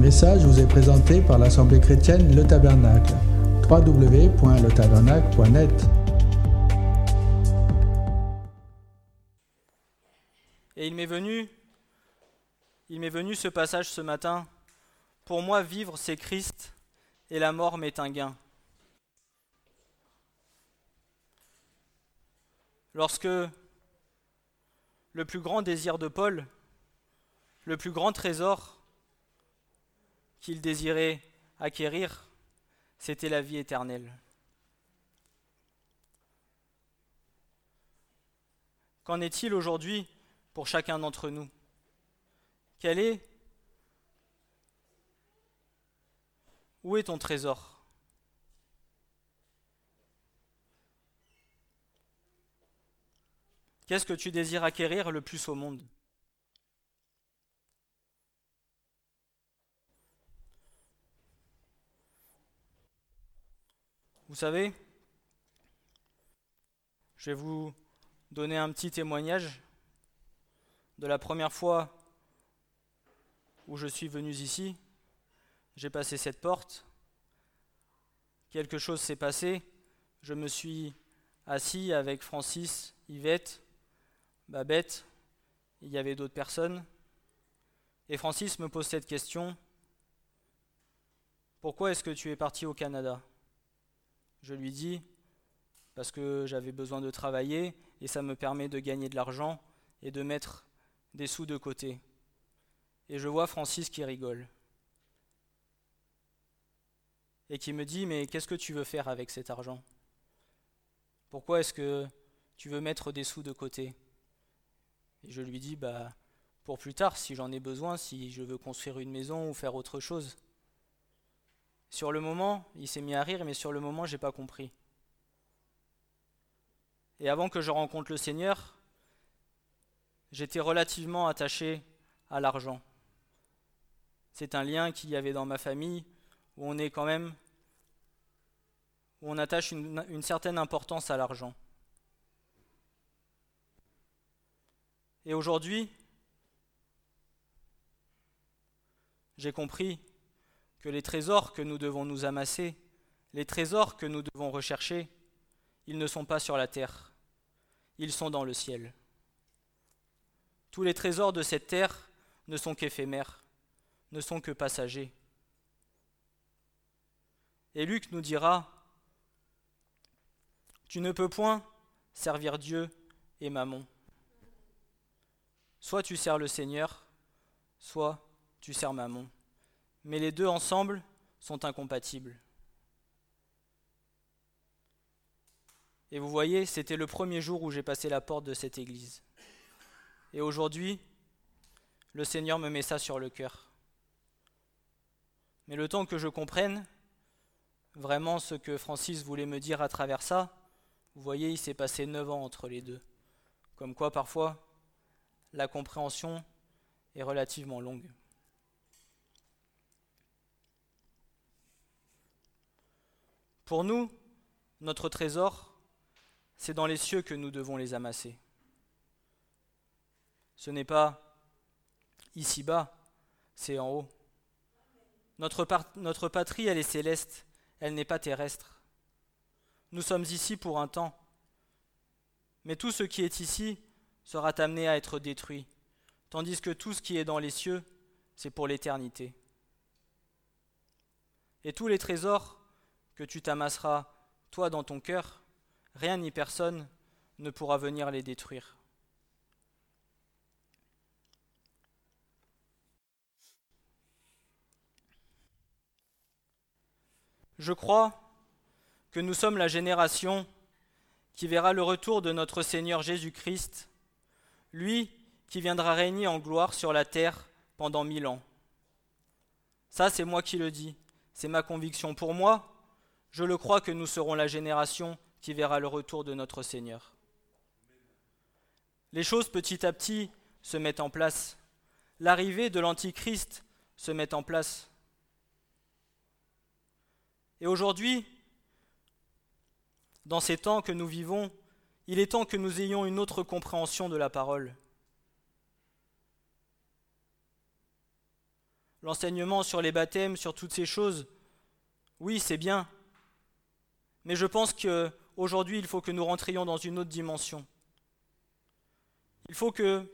message vous est présenté par l'Assemblée chrétienne Le Tabernacle. www.letabernacle.net Et il m'est venu, il m'est venu ce passage ce matin. Pour moi, vivre, c'est Christ, et la mort m'est un gain. Lorsque le plus grand désir de Paul, le plus grand trésor qu'il désirait acquérir, c'était la vie éternelle. Qu'en est-il aujourd'hui pour chacun d'entre nous? Quel est Où est ton trésor? Qu'est-ce que tu désires acquérir le plus au monde? Vous savez, je vais vous donner un petit témoignage de la première fois où je suis venu ici. J'ai passé cette porte, quelque chose s'est passé, je me suis assis avec Francis, Yvette, Babette, il y avait d'autres personnes, et Francis me pose cette question, pourquoi est-ce que tu es parti au Canada? Je lui dis, parce que j'avais besoin de travailler et ça me permet de gagner de l'argent et de mettre des sous de côté. Et je vois Francis qui rigole et qui me dit, mais qu'est-ce que tu veux faire avec cet argent? Pourquoi est-ce que tu veux mettre des sous de côté? Et je lui dis, bah, pour plus tard, si j'en ai besoin, si je veux construire une maison ou faire autre chose. Sur le moment, il s'est mis à rire, mais sur le moment, j'ai pas compris. Et avant que je rencontre le Seigneur, j'étais relativement attaché à l'argent. C'est un lien qu'il y avait dans ma famille où on est quand même, où on attache une certaine importance à l'argent. Et aujourd'hui, j'ai compris que les trésors que nous devons nous amasser, les trésors que nous devons rechercher, ils ne sont pas sur la terre, ils sont dans le ciel. Tous les trésors de cette terre ne sont qu'éphémères, ne sont que passagers. Et Luc nous dira, Tu ne peux point servir Dieu et Mammon. Soit tu sers le Seigneur, soit tu sers Mammon mais les deux ensemble sont incompatibles. Et vous voyez, c'était le premier jour où j'ai passé la porte de cette église. Et aujourd'hui, le Seigneur me met ça sur le cœur. Mais le temps que je comprenne vraiment ce que Francis voulait me dire à travers ça, vous voyez, il s'est passé neuf ans entre les deux. Comme quoi, parfois, la compréhension est relativement longue. Pour nous, notre trésor, c'est dans les cieux que nous devons les amasser. Ce n'est pas ici-bas, c'est en haut. Notre, patrie, elle est céleste, elle n'est pas terrestre. Nous sommes ici pour un temps, mais tout ce qui est ici sera amené à être détruit, tandis que tout ce qui est dans les cieux, c'est pour l'éternité. Et tous les trésors que tu t'amasseras, toi, dans ton cœur, rien ni personne ne pourra venir les détruire. Je crois que nous sommes la génération qui verra le retour de notre Seigneur Jésus-Christ, lui qui viendra régner en gloire sur la terre pendant mille ans. Ça, c'est moi qui le dis, c'est ma conviction. Pour moi, je le crois que nous serons la génération qui verra le retour de notre Seigneur. Les choses petit à petit se mettent en place. L'arrivée de l'Antichrist se met en place. Et aujourd'hui, dans ces temps que nous vivons, il est temps que nous ayons une autre compréhension de la parole. l'enseignement sur les baptêmes, sur toutes ces choses, oui, c'est bien. Mais je pense qu'aujourd'hui, il faut que nous rentrions dans une autre dimension. Il faut que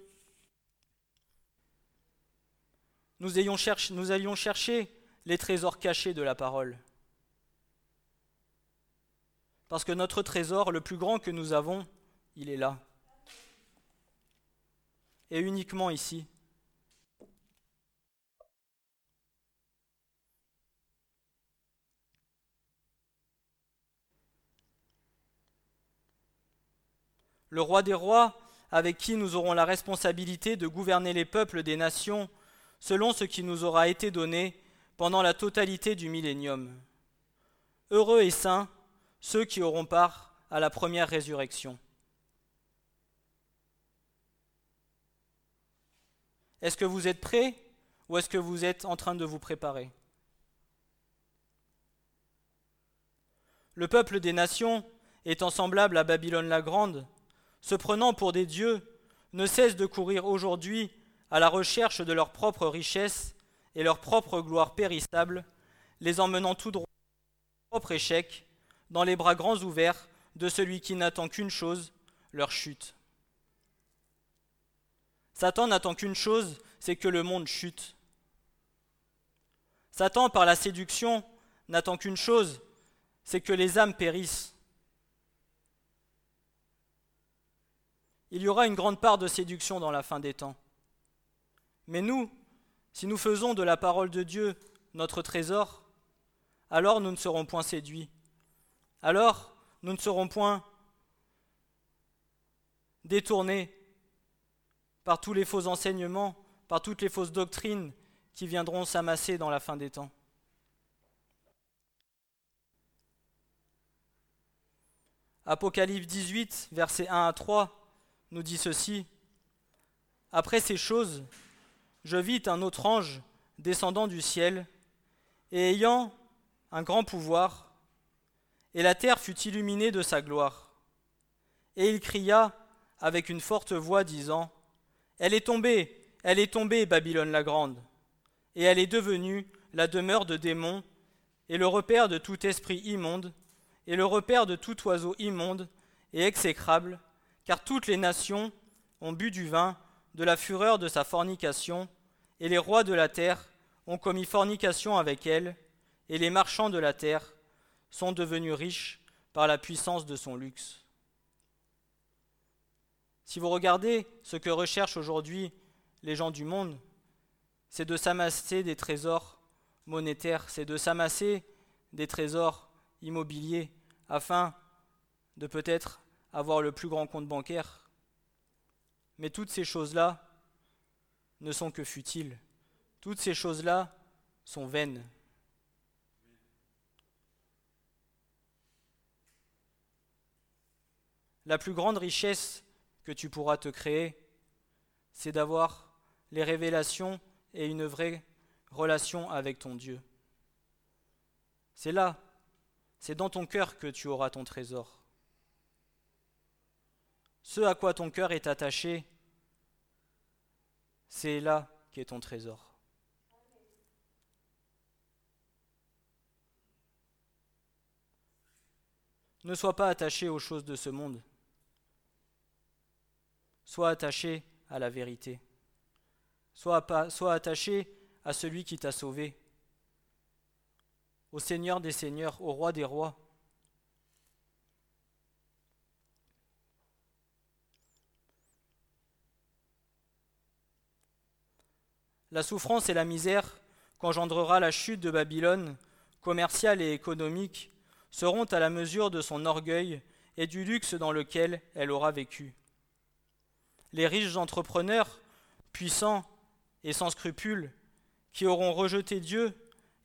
nous, ayons cherché, allions chercher les trésors cachés de la parole. Parce que notre trésor, le plus grand que nous avons, il est là. Et uniquement ici. Le roi des rois, avec qui nous aurons la responsabilité de gouverner les peuples des nations, selon ce qui nous aura été donné pendant la totalité du millénium. Heureux et saints ceux qui auront part à la première résurrection. Est-ce que vous êtes prêts ou est-ce que vous êtes en train de vous préparer? Le peuple des nations, étant semblable à Babylone la Grande, se prenant pour des dieux, ne cesse de courir aujourd'hui à la recherche de leur propre richesse et leur propre gloire périssable, les emmenant tout droit leur propre échec, dans les bras grands ouverts de celui qui n'attend qu'une chose, leur chute. Satan n'attend qu'une chose, c'est que le monde chute. Satan, par la séduction, n'attend qu'une chose, c'est que les âmes périssent. Il y aura une grande part de séduction dans la fin des temps. Mais nous, si nous faisons de la parole de Dieu notre trésor, alors nous ne serons point séduits. Alors nous ne serons point détournés par tous les faux enseignements, par toutes les fausses doctrines qui viendront s'amasser dans la fin des temps. Apocalypse 18, versets 1 à 3, nous dit ceci. Après ces choses, je vis un autre ange descendant du ciel, et ayant un grand pouvoir, et la terre fut illuminée de sa gloire. Et il cria avec une forte voix, disant, Elle est tombée, elle est tombée, Babylone la grande, et elle est devenue la demeure de démons, et le repère de tout esprit immonde, et le repère de tout oiseau immonde et exécrable, car toutes les nations ont bu du vin de la fureur de sa fornication, et les rois de la terre ont commis fornication avec elle, et les marchands de la terre sont devenus riches par la puissance de son luxe. Si vous regardez ce que recherchent aujourd'hui les gens du monde, c'est de s'amasser des trésors monétaires, c'est de s'amasser des trésors immobiliers afin de peut-être avoir le plus grand compte bancaire. Mais toutes ces choses-là ne sont que futiles. Toutes ces choses-là sont vaines. La plus grande richesse que tu pourras te créer, c'est d'avoir les révélations et une vraie relation avec ton Dieu. C'est là, c'est dans ton cœur que tu auras ton trésor. Ce à quoi ton cœur est attaché, c'est là qu'est ton trésor. Ne sois pas attaché aux choses de ce monde. Sois attaché à la vérité. Sois, sois attaché à celui qui t'a sauvé, au Seigneur des Seigneurs, au Roi des Rois. La souffrance et la misère qu'engendrera la chute de Babylone, commerciale et économique, seront à la mesure de son orgueil et du luxe dans lequel elle aura vécu. Les riches entrepreneurs, puissants et sans scrupules, qui auront rejeté Dieu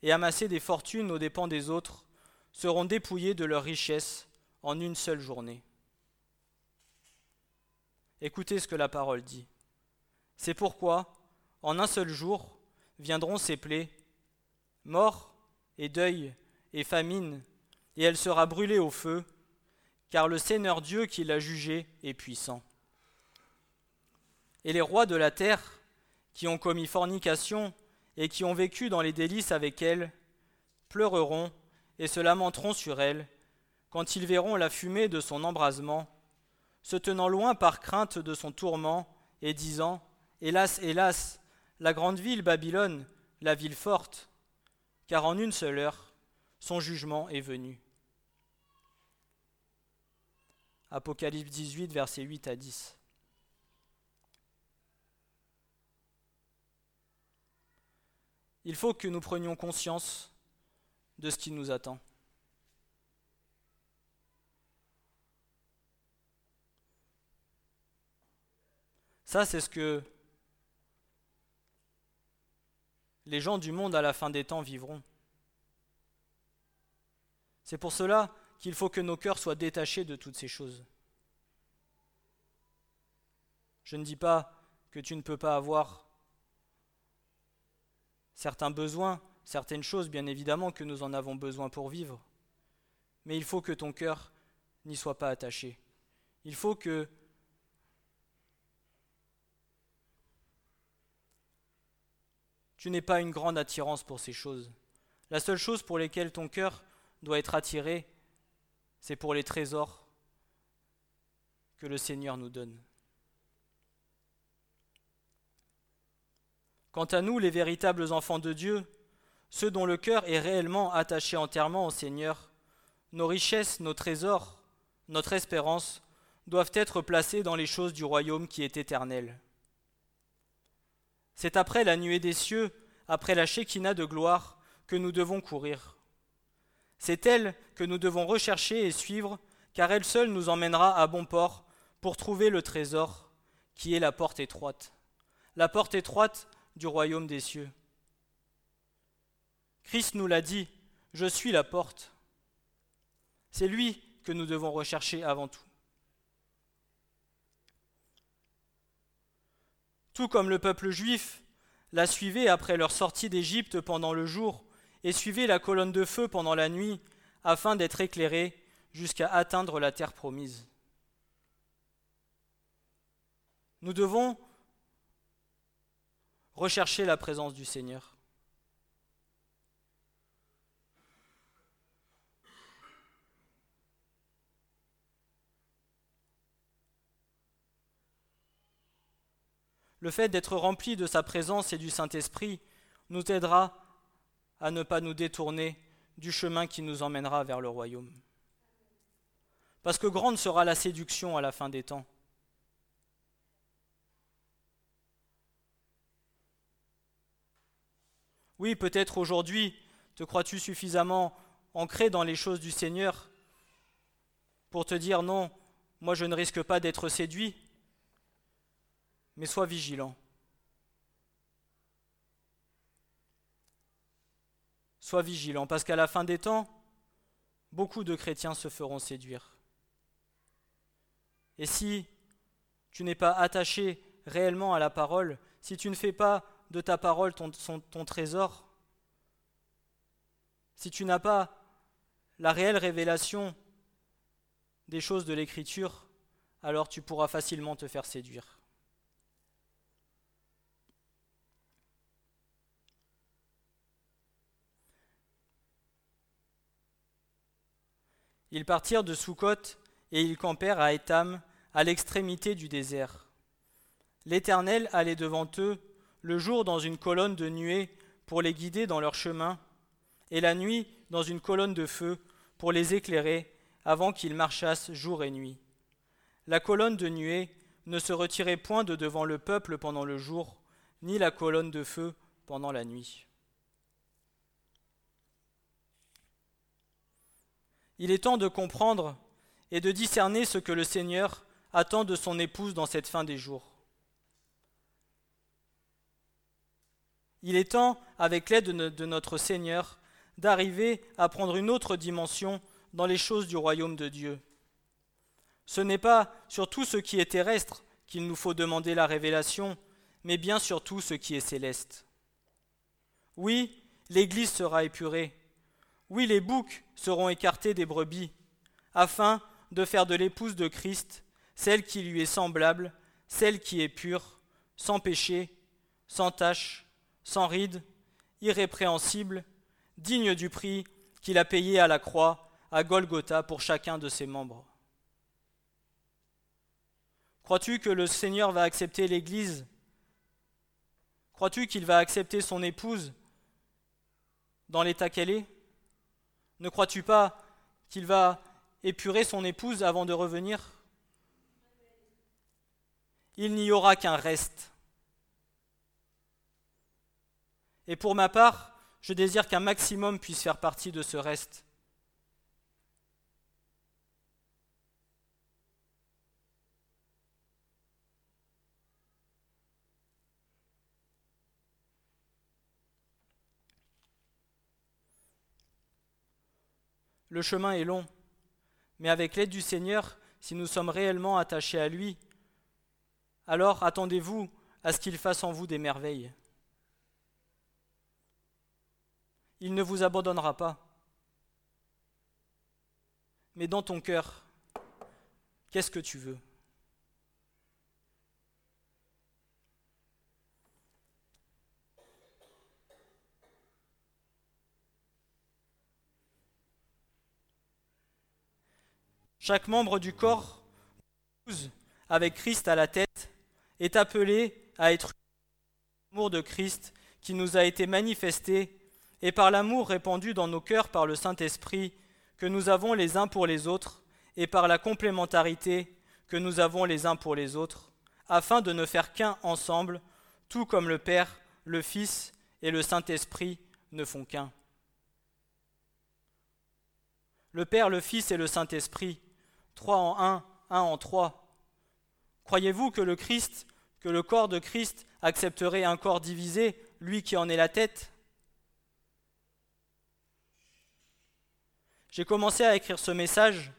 et amassé des fortunes aux dépens des autres, seront dépouillés de leurs richesses en une seule journée. Écoutez ce que la parole dit. C'est pourquoi, en un seul jour viendront ces plaies, mort et deuil et famine, et elle sera brûlée au feu, car le Seigneur Dieu qui l'a jugée est puissant. Et les rois de la terre, qui ont commis fornication et qui ont vécu dans les délices avec elle, pleureront et se lamenteront sur elle, quand ils verront la fumée de son embrasement, se tenant loin par crainte de son tourment, et disant Hélas, hélas, la grande ville Babylone, la ville forte, car en une seule heure, son jugement est venu. Apocalypse 18, versets 8 à 10. Il faut que nous prenions conscience de ce qui nous attend. Ça, c'est ce que les gens du monde à la fin des temps vivront. C'est pour cela qu'il faut que nos cœurs soient détachés de toutes ces choses. Je ne dis pas que tu ne peux pas avoir certains besoins, certaines choses, bien évidemment que nous en avons besoin pour vivre, mais il faut que ton cœur n'y soit pas attaché. Il faut que Tu n'es pas une grande attirance pour ces choses. La seule chose pour lesquelles ton cœur doit être attiré, c'est pour les trésors que le Seigneur nous donne. Quant à nous, les véritables enfants de Dieu, ceux dont le cœur est réellement attaché entièrement au Seigneur, nos richesses, nos trésors, notre espérance doivent être placés dans les choses du royaume qui est éternel. C'est après la nuée des cieux, après la Shekinah de gloire, que nous devons courir. C'est elle que nous devons rechercher et suivre, car elle seule nous emmènera à bon port pour trouver le trésor, qui est la porte étroite, la porte étroite du royaume des cieux. Christ nous l'a dit, je suis la porte. C'est lui que nous devons rechercher avant tout. Tout comme le peuple juif la suivait après leur sortie d'Égypte pendant le jour et suivait la colonne de feu pendant la nuit afin d'être éclairés jusqu'à atteindre la terre promise. Nous devons rechercher la présence du Seigneur. Le fait d'être rempli de sa présence et du Saint-Esprit nous aidera à ne pas nous détourner du chemin qui nous emmènera vers le royaume. Parce que grande sera la séduction à la fin des temps. Oui, peut-être aujourd'hui, te crois-tu suffisamment ancré dans les choses du Seigneur pour te dire non, moi je ne risque pas d'être séduit? Mais sois vigilant. Sois vigilant, parce qu'à la fin des temps, beaucoup de chrétiens se feront séduire. Et si tu n'es pas attaché réellement à la parole, si tu ne fais pas de ta parole ton, trésor, si tu n'as pas la réelle révélation des choses de l'Écriture, alors tu pourras facilement te faire séduire. Ils partirent de Soukhot et ils campèrent à Étam, à l'extrémité du désert. L'Éternel allait devant eux, le jour dans une colonne de nuée pour les guider dans leur chemin, et la nuit dans une colonne de feu pour les éclairer avant qu'ils marchassent jour et nuit. La colonne de nuée ne se retirait point de devant le peuple pendant le jour, ni la colonne de feu pendant la nuit. Il est temps de comprendre et de discerner ce que le Seigneur attend de son épouse dans cette fin des jours. Il est temps, avec l'aide de notre Seigneur, d'arriver à prendre une autre dimension dans les choses du royaume de Dieu. Ce n'est pas sur tout ce qui est terrestre qu'il nous faut demander la révélation, mais bien sur tout ce qui est céleste. Oui, l'Église sera épurée, oui, les boucs seront écartés des brebis, afin de faire de l'épouse de Christ celle qui lui est semblable, celle qui est pure, sans péché, sans tache, sans ride irrépréhensible, digne du prix qu'il a payé à la croix, à Golgotha, pour chacun de ses membres. Crois-tu que le Seigneur va accepter l'Église? Crois-tu qu'il va accepter son épouse dans l'état qu'elle est? Ne crois-tu pas qu'il va épurer son épouse avant de revenir? Il n'y aura qu'un reste. Et pour ma part, je désire qu'un maximum puisse faire partie de ce reste. Le chemin est long, mais avec l'aide du Seigneur, si nous sommes réellement attachés à lui, alors attendez-vous à ce qu'il fasse en vous des merveilles. Il ne vous abandonnera pas. Mais dans ton cœur, qu'est-ce que tu veux? Chaque membre du corps, avec Christ à la tête, est appelé à être l'amour de Christ qui nous a été manifesté et par l'amour répandu dans nos cœurs par le Saint-Esprit que nous avons les uns pour les autres et par la complémentarité que nous avons les uns pour les autres, afin de ne faire qu'un ensemble, tout comme le Père, le Fils et le Saint-Esprit ne font qu'un. Le Père, le Fils et le Saint-Esprit trois en un, un en trois. Croyez-vous que le Christ, que le corps de Christ accepterait un corps divisé, lui qui en est la tête? J'ai commencé à écrire ce message,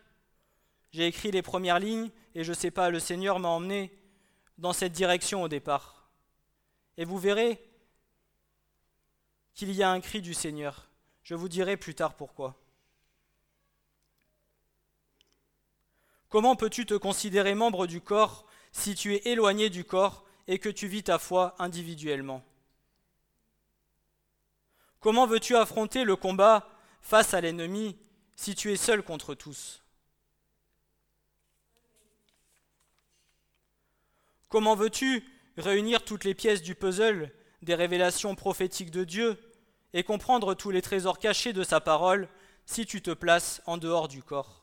j'ai écrit les premières lignes et je ne sais pas, le Seigneur m'a emmené dans cette direction au départ. Et vous verrez qu'il y a un cri du Seigneur. Je vous dirai plus tard pourquoi. Comment peux-tu te considérer membre du corps si tu es éloigné du corps et que tu vis ta foi individuellement? Comment veux-tu affronter le combat face à l'ennemi si tu es seul contre tous? Comment veux-tu réunir toutes les pièces du puzzle des révélations prophétiques de Dieu et comprendre tous les trésors cachés de sa parole si tu te places en dehors du corps?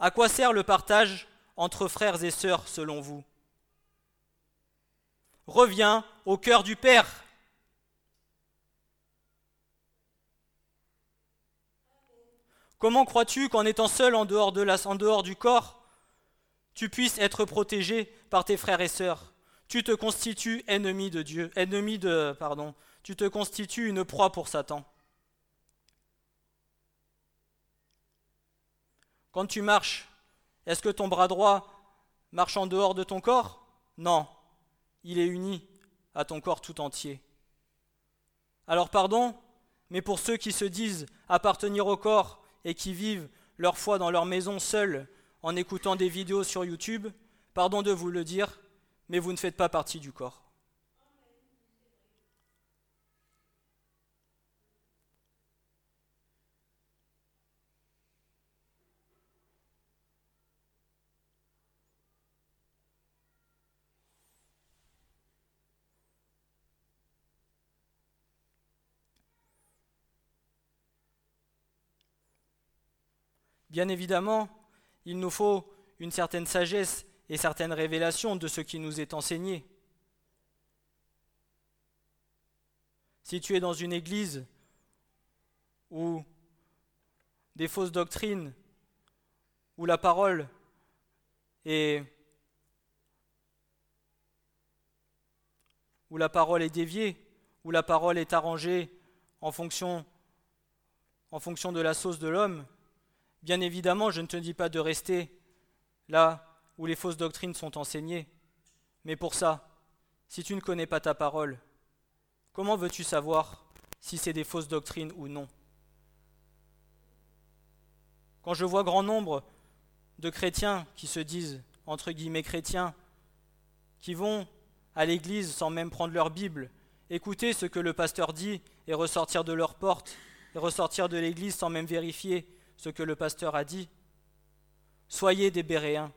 À quoi sert le partage entre frères et sœurs selon vous? Reviens au cœur du Père. Comment crois-tu qu'en étant seul en dehors, du corps, tu puisses être protégé par tes frères et sœurs? Tu te constitues ennemi de Dieu, ennemi de pardon, tu te constitues une proie pour Satan. Quand tu marches, est-ce que ton bras droit marche en dehors de ton corps? Non, il est uni à ton corps tout entier. Alors pardon, mais pour ceux qui se disent appartenir au corps et qui vivent leur foi dans leur maison seuls en écoutant des vidéos sur YouTube, pardon de vous le dire, mais vous ne faites pas partie du corps. Bien évidemment, il nous faut une certaine sagesse et certaines révélations de ce qui nous est enseigné. Si tu es dans une église où des fausses doctrines, où la parole est déviée, où la parole est arrangée en fonction, en fonction de la sauce de l'homme, Bien évidemment, je ne te dis pas de rester là où les fausses doctrines sont enseignées, mais pour ça, si tu ne connais pas ta parole, comment veux-tu savoir si c'est des fausses doctrines ou non? Quand je vois grand nombre de chrétiens qui se disent, entre guillemets chrétiens, qui vont à l'église sans même prendre leur Bible écouter ce que le pasteur dit et ressortir de leur porte, et ressortir de l'église sans même vérifier ce que le pasteur a dit. Soyez des Béréens.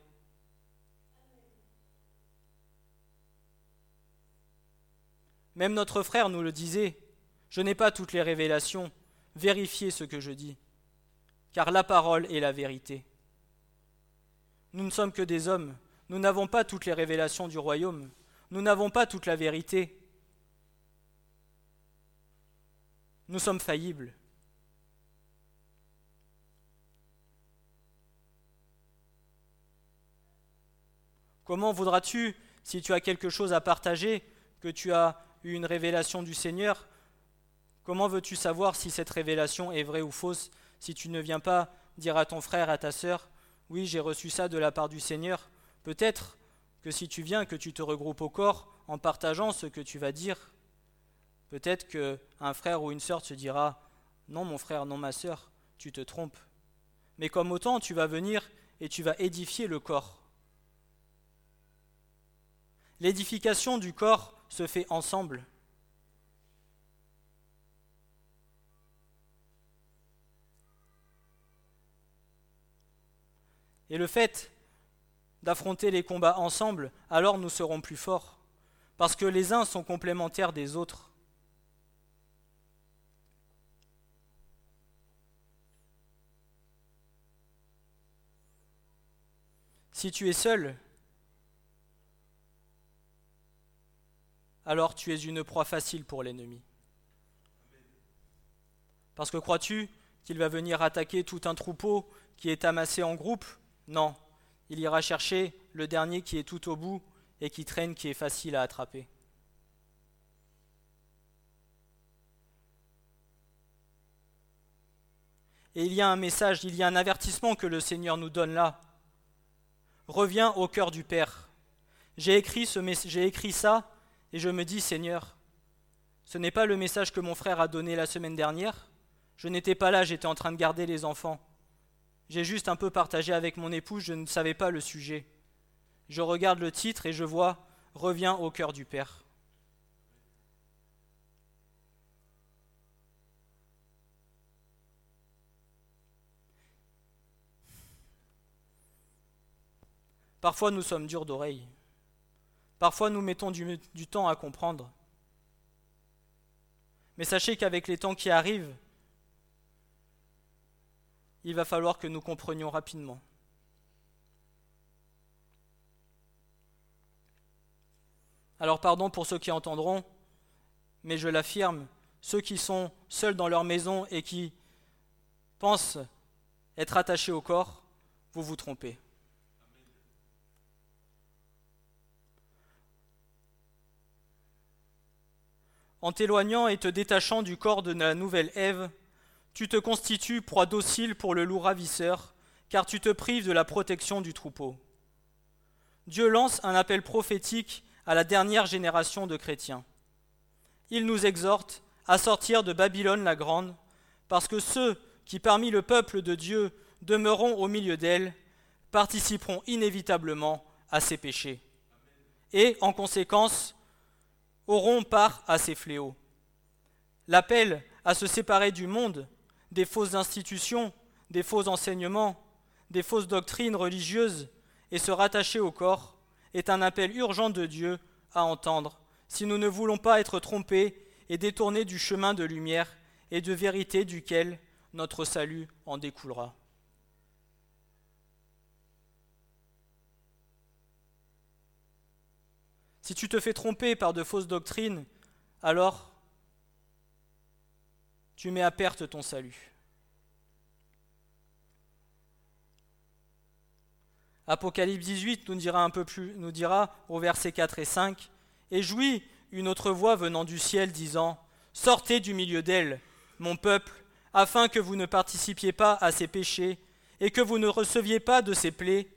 Même notre frère nous le disait, je n'ai pas toutes les révélations, vérifiez ce que je dis, car la parole est la vérité. Nous ne sommes que des hommes, nous n'avons pas toutes les révélations du royaume, nous n'avons pas toute la vérité. Nous sommes faillibles. Comment voudras-tu, si tu as quelque chose à partager, que tu as eu une révélation du Seigneur, comment veux-tu savoir si cette révélation est vraie ou fausse? Si tu ne viens pas dire à ton frère, à ta sœur, oui, j'ai reçu ça de la part du Seigneur Peut-être que si tu viens, que tu te regroupes au corps en partageant ce que tu vas dire, peut-être qu'un frère ou une sœur te dira, non mon frère, non ma sœur, tu te trompes. Mais comme autant, tu vas venir et tu vas édifier le corps. L'édification du corps se fait ensemble. Et le fait d'affronter les combats ensemble, alors nous serons plus forts, parce que les uns sont complémentaires des autres. Si tu es seul, alors tu es une proie facile pour l'ennemi. Parce que crois-tu qu'il va venir attaquer tout un troupeau qui est amassé en groupe? Non, il ira chercher le dernier qui est tout au bout et qui traîne, qui est facile à attraper. Et il y a un message, il y a un avertissement que le Seigneur nous donne là. Reviens au cœur du Père. J'ai écrit, ce, j'ai écrit ça et je me dis, Seigneur, ce n'est pas le message que mon frère a donné la semaine dernière. Je n'étais pas là, j'étais en train de garder les enfants. J'ai juste un peu partagé avec mon épouse, je ne savais pas le sujet. Je regarde le titre et je vois Reviens au cœur du Père. Parfois nous sommes durs d'oreille. Parfois nous mettons du, temps à comprendre. Mais sachez qu'avec les temps qui arrivent, il va falloir que nous comprenions rapidement. Alors pardon pour ceux qui entendront, mais je l'affirme, ceux qui sont seuls dans leur maison et qui pensent être attachés au corps, vous vous trompez. En t'éloignant et te détachant du corps de la nouvelle Ève, tu te constitues proie docile pour le loup ravisseur, car tu te prives de la protection du troupeau. Dieu lance un appel prophétique à la dernière génération de chrétiens. Il nous exhorte à sortir de Babylone la grande, parce que ceux qui parmi le peuple de Dieu demeureront au milieu d'elle participeront inévitablement à ses péchés, et en conséquence auront part à ces fléaux. L'appel à se séparer du monde, des fausses institutions, des faux enseignements, des fausses doctrines religieuses et se rattacher au corps est un appel urgent de Dieu à entendre si nous ne voulons pas être trompés et détournés du chemin de lumière et de vérité duquel notre salut en découlera. Si tu te fais tromper par de fausses doctrines, alors tu mets à perte ton salut. Apocalypse 18 nous dira un peu au verset 4 et 5, Et jouit une autre voix venant du ciel disant, Sortez du milieu d'elle, mon peuple, afin que vous ne participiez pas à ses péchés, et que vous ne receviez pas de ses plaies,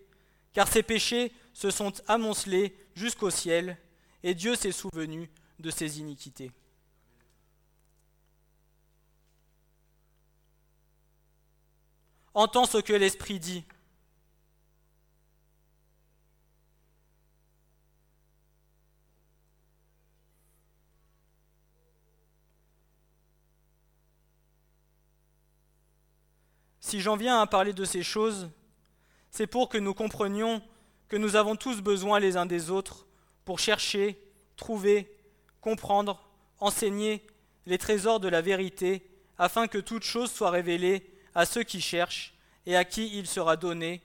car ses péchés se sont amoncelés jusqu'au ciel, et Dieu s'est souvenu de ses iniquités. Entends ce que l'Esprit dit. Si j'en viens à parler de ces choses, c'est pour que nous comprenions que nous avons tous besoin les uns des autres pour chercher, trouver, comprendre, enseigner les trésors de la vérité, afin que toute chose soit révélée à ceux qui cherchent et à qui il sera donné,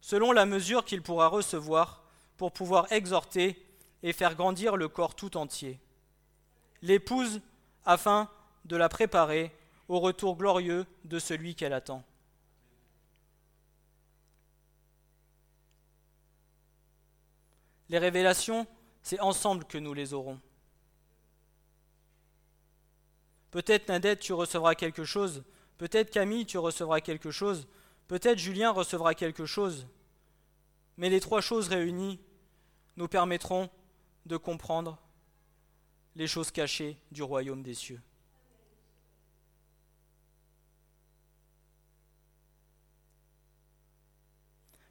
selon la mesure qu'il pourra recevoir, pour pouvoir exhorter et faire grandir le corps tout entier. L'épouse, afin de la préparer au retour glorieux de celui qu'elle attend. Les révélations, c'est ensemble que nous les aurons. Peut-être Nadette, tu recevras quelque chose. Peut-être Camille, tu recevras quelque chose. Peut-être Julien recevra quelque chose. Mais les trois choses réunies nous permettront de comprendre les choses cachées du royaume des cieux.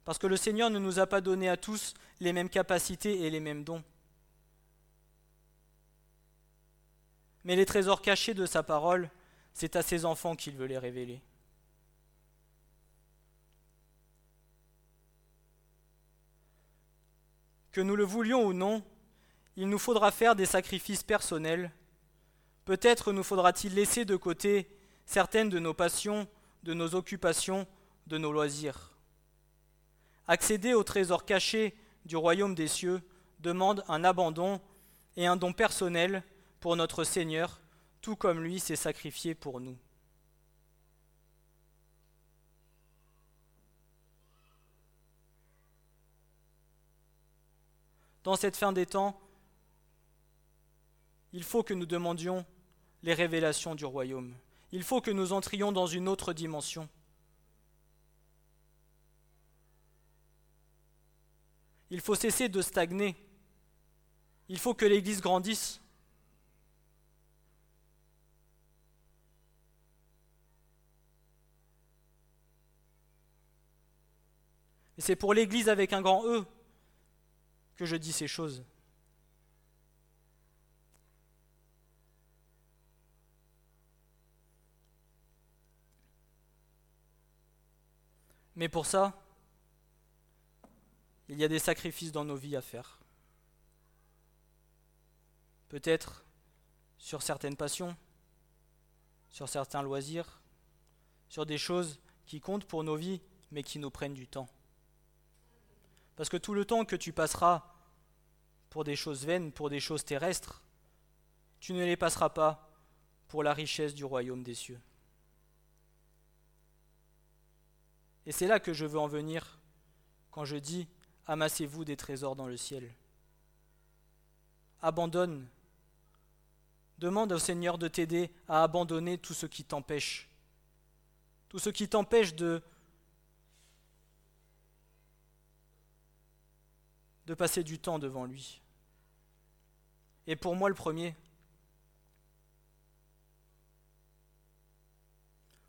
Parce que le Seigneur ne nous a pas donné à tous les mêmes capacités et les mêmes dons. Mais les trésors cachés de sa parole, c'est à ses enfants qu'il veut les révéler. Que nous le voulions ou non, il nous faudra faire des sacrifices personnels. Peut-être nous faudra-t-il laisser de côté certaines de nos passions, de nos occupations, de nos loisirs. Accéder au trésor caché du royaume des cieux demande un abandon et un don personnel pour notre Seigneur, tout comme lui s'est sacrifié pour nous. Dans cette fin des temps, il faut que nous demandions les révélations du royaume. Il faut que nous entrions dans une autre dimension. Il faut cesser de stagner. Il faut que l'Église grandisse. Et c'est pour l'Église avec un grand E que je dis ces choses. Mais pour ça, il y a des sacrifices dans nos vies à faire. Peut-être sur certaines passions, sur certains loisirs, sur des choses qui comptent pour nos vies, mais qui nous prennent du temps. Parce que tout le temps que tu passeras pour des choses vaines, pour des choses terrestres, tu ne les passeras pas pour la richesse du royaume des cieux. Et c'est là que je veux en venir quand je dis amassez-vous des trésors dans le ciel. Abandonne. Demande au Seigneur de t'aider à abandonner tout ce qui t'empêche. Tout ce qui t'empêche de de passer du temps devant lui. Et pour moi le premier,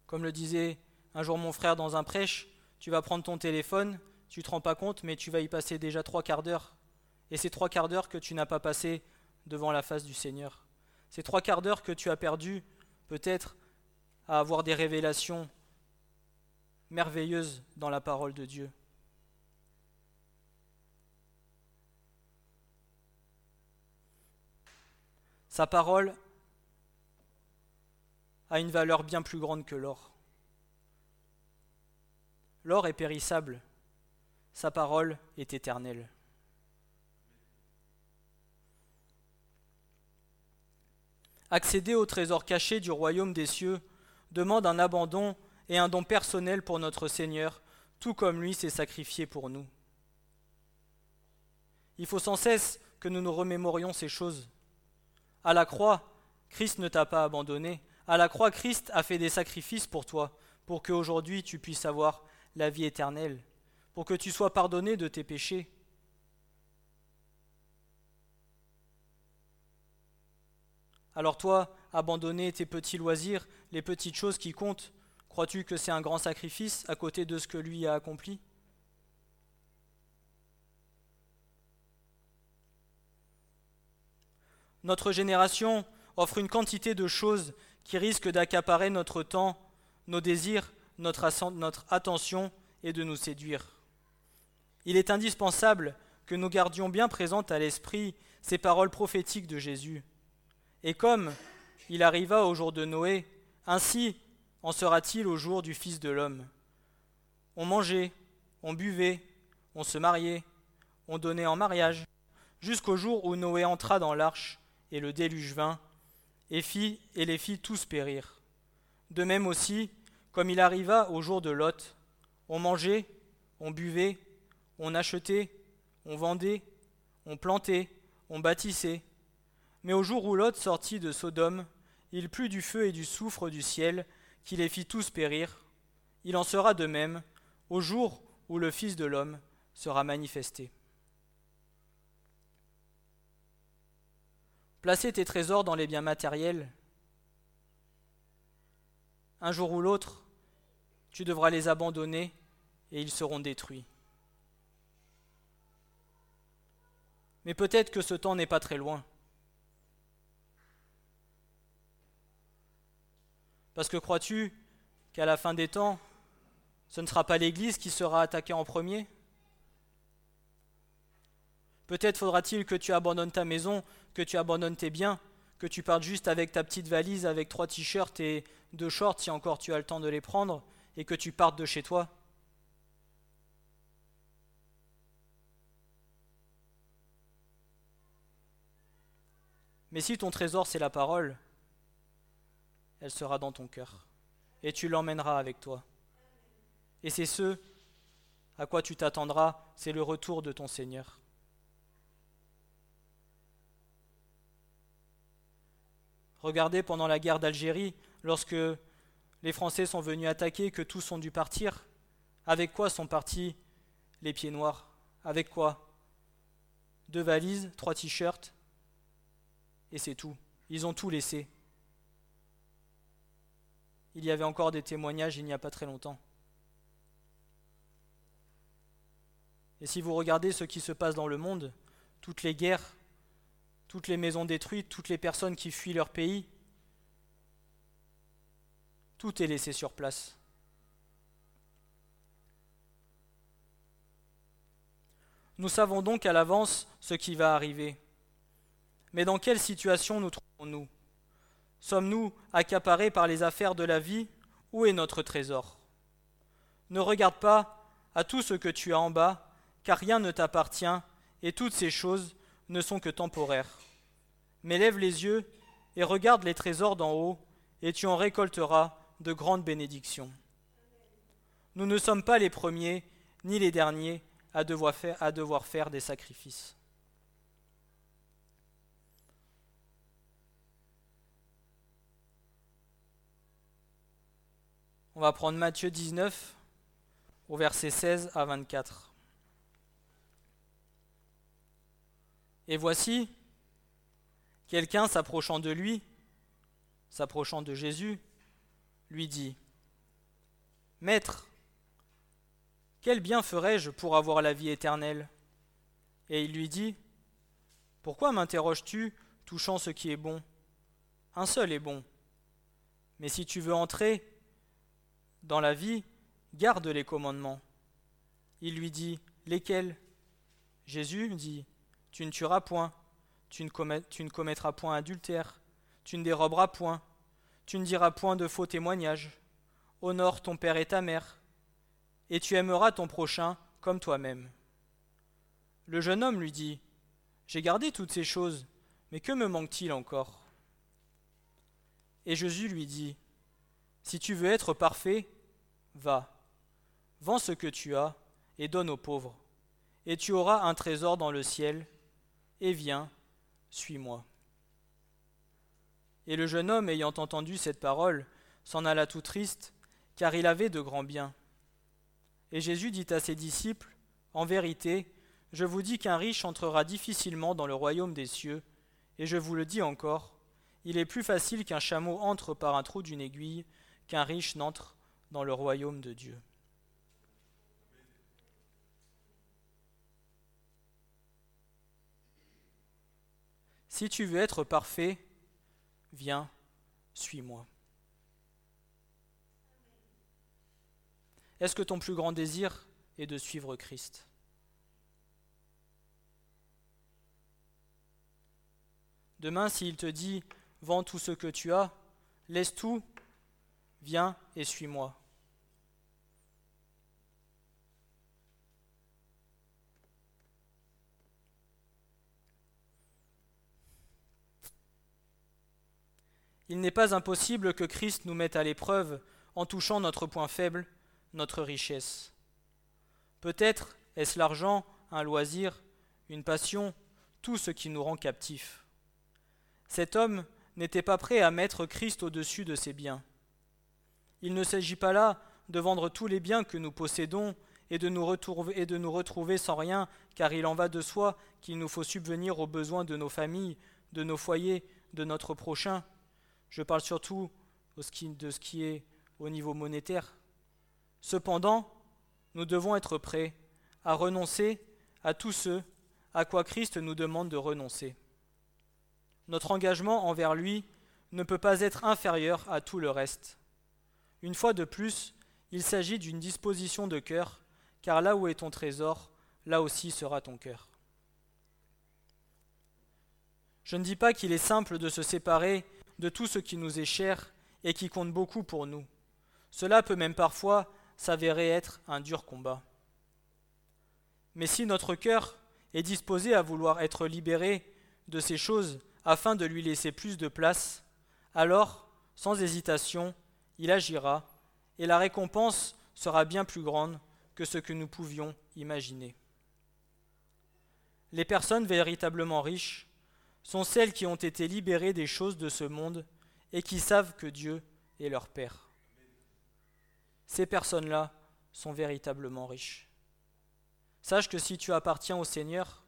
comme le disait un jour mon frère dans un prêche, tu vas prendre ton téléphone, tu te rends pas compte, mais tu vas y passer déjà trois quarts d'heure. Et c'est trois quarts d'heure que tu n'as pas passé devant la face du Seigneur. C'est trois quarts d'heure que tu as perdu, peut-être, à avoir des révélations merveilleuses dans la parole de Dieu. Sa parole a une valeur bien plus grande que l'or. L'or est périssable, sa parole est éternelle. Accéder au trésor caché du royaume des cieux demande un abandon et un don personnel pour notre Seigneur, tout comme lui s'est sacrifié pour nous. Il faut sans cesse que nous nous remémorions ces choses. À la croix, Christ ne t'a pas abandonné. À la croix, Christ a fait des sacrifices pour toi, pour qu'aujourd'hui tu puisses avoir la vie éternelle pour que tu sois pardonné de tes péchés. Alors toi, abandonner tes petits loisirs, les petites choses qui comptent, crois-tu que c'est un grand sacrifice à côté de ce que lui a accompli? Notre génération offre une quantité de choses qui risquent d'accaparer notre temps, nos désirs, notre, notre attention et de nous séduire. Il est indispensable que nous gardions bien présentes à l'esprit ces paroles prophétiques de Jésus. Et comme il arriva au jour de Noé, ainsi en sera-t-il au jour du Fils de l'homme. On mangeait, on buvait, on se mariait, on donnait en mariage, jusqu'au jour où Noé entra dans l'arche, et le déluge vint, et, fit, et les fit tous périr. De même aussi, comme il arriva au jour de Lot, on mangeait, on buvait, on achetait, on vendait, on plantait, on bâtissait. Mais au jour où Lot sortit de Sodome, il plut du feu et du soufre du ciel, qui les fit tous périr. Il en sera de même au jour où le Fils de l'homme sera manifesté. Placer tes trésors dans les biens matériels. Un jour ou l'autre, tu devras les abandonner et ils seront détruits. Mais peut-être que ce temps n'est pas très loin. Parce que crois-tu qu'à la fin des temps, ce ne sera pas l'Église qui sera attaquée en premier? Peut-être faudra-t-il que tu abandonnes ta maison, que tu abandonnes tes biens, que tu partes juste avec ta petite valise avec trois t-shirts et deux shorts si encore tu as le temps de les prendre, et que tu partes de chez toi. Mais si ton trésor c'est la parole, elle sera dans ton cœur, et tu l'emmèneras avec toi. Et c'est ce à quoi tu t'attendras, c'est le retour de ton Seigneur. Regardez pendant la guerre d'Algérie, lorsque les Français sont venus attaquer, que tous ont dû partir. Avec quoi sont partis les pieds noirs? Avec quoi? Deux valises, trois t-shirts, et c'est tout. Ils ont tout laissé. Il y avait encore des témoignages il n'y a pas très longtemps. Et si vous regardez ce qui se passe dans le monde, toutes les guerres, toutes les maisons détruites, toutes les personnes qui fuient leur pays, tout est laissé sur place. Nous savons donc à l'avance ce qui va arriver. Mais dans quelle situation nous trouvons-nous? Sommes-nous accaparés par les affaires de la vie? Où est notre trésor? Ne regarde pas à tout ce que tu as en bas, car rien ne t'appartient, et toutes ces choses ne sont que temporaires. Mais lève les yeux et regarde les trésors d'en haut, et tu en récolteras de grandes bénédictions. Nous ne sommes pas les premiers ni les derniers à devoir faire, à devoir faire des sacrifices. On va prendre Matthieu 19 au verset 16 à 24. Et voici, quelqu'un s'approchant de lui, s'approchant de Jésus, lui dit, Maître, quel bien ferais-je pour avoir la vie éternelle? Et il lui dit, Pourquoi m'interroges-tu touchant ce qui est bon? Un seul est bon. Mais si tu veux entrer dans la vie, garde les commandements. Il lui dit, lesquels? Jésus dit, tu ne tueras point, tu ne, commettras point adultère, tu ne déroberas point, tu ne diras point de faux témoignages, honore ton père et ta mère, et tu aimeras ton prochain comme toi-même. Le jeune homme lui dit, J'ai gardé toutes ces choses, mais que me manque-t-il encore? Et Jésus lui dit, Si tu veux être parfait, Va, vends ce que tu as et donne aux pauvres, et tu auras un trésor dans le ciel, et viens, suis-moi. Et le jeune homme, ayant entendu cette parole, s'en alla tout triste, car il avait de grands biens. Et Jésus dit à ses disciples, En vérité, je vous dis qu'un riche entrera difficilement dans le royaume des cieux, et je vous le dis encore, il est plus facile qu'un chameau entre par un trou d'une aiguille, qu'un riche n'entre dans le royaume de Dieu. Si tu veux être parfait, viens, suis-moi. Est-ce que ton plus grand désir est de suivre Christ? Demain, s'il te dit Vends tout ce que tu as, laisse tout, viens et suis-moi. Il n'est pas impossible que Christ nous mette à l'épreuve en touchant notre point faible, notre richesse. Peut-être est-ce l'argent, un loisir, une passion, tout ce qui nous rend captifs. Cet homme n'était pas prêt à mettre Christ au-dessus de ses biens. Il ne s'agit pas là de vendre tous les biens que nous possédons et de, nous retrouver, sans rien, car il en va de soi qu'il nous faut subvenir aux besoins de nos familles, de nos foyers, de notre prochain. Je parle surtout de ce qui est au niveau monétaire. Cependant, nous devons être prêts à renoncer à tout ce à quoi Christ nous demande de renoncer. Notre engagement envers lui ne peut pas être inférieur à tout le reste. Une fois de plus, il s'agit d'une disposition de cœur, car là où est ton trésor, là aussi sera ton cœur. Je ne dis pas qu'il est simple de se séparer de tout ce qui nous est cher et qui compte beaucoup pour nous. Cela peut même parfois s'avérer être un dur combat. Mais si notre cœur est disposé à vouloir être libéré de ces choses afin de lui laisser plus de place, alors, sans hésitation, il agira, et la récompense sera bien plus grande que ce que nous pouvions imaginer. Les personnes véritablement riches sont celles qui ont été libérées des choses de ce monde et qui savent que Dieu est leur Père. Ces personnes-là sont véritablement riches. Sache que si tu appartiens au Seigneur,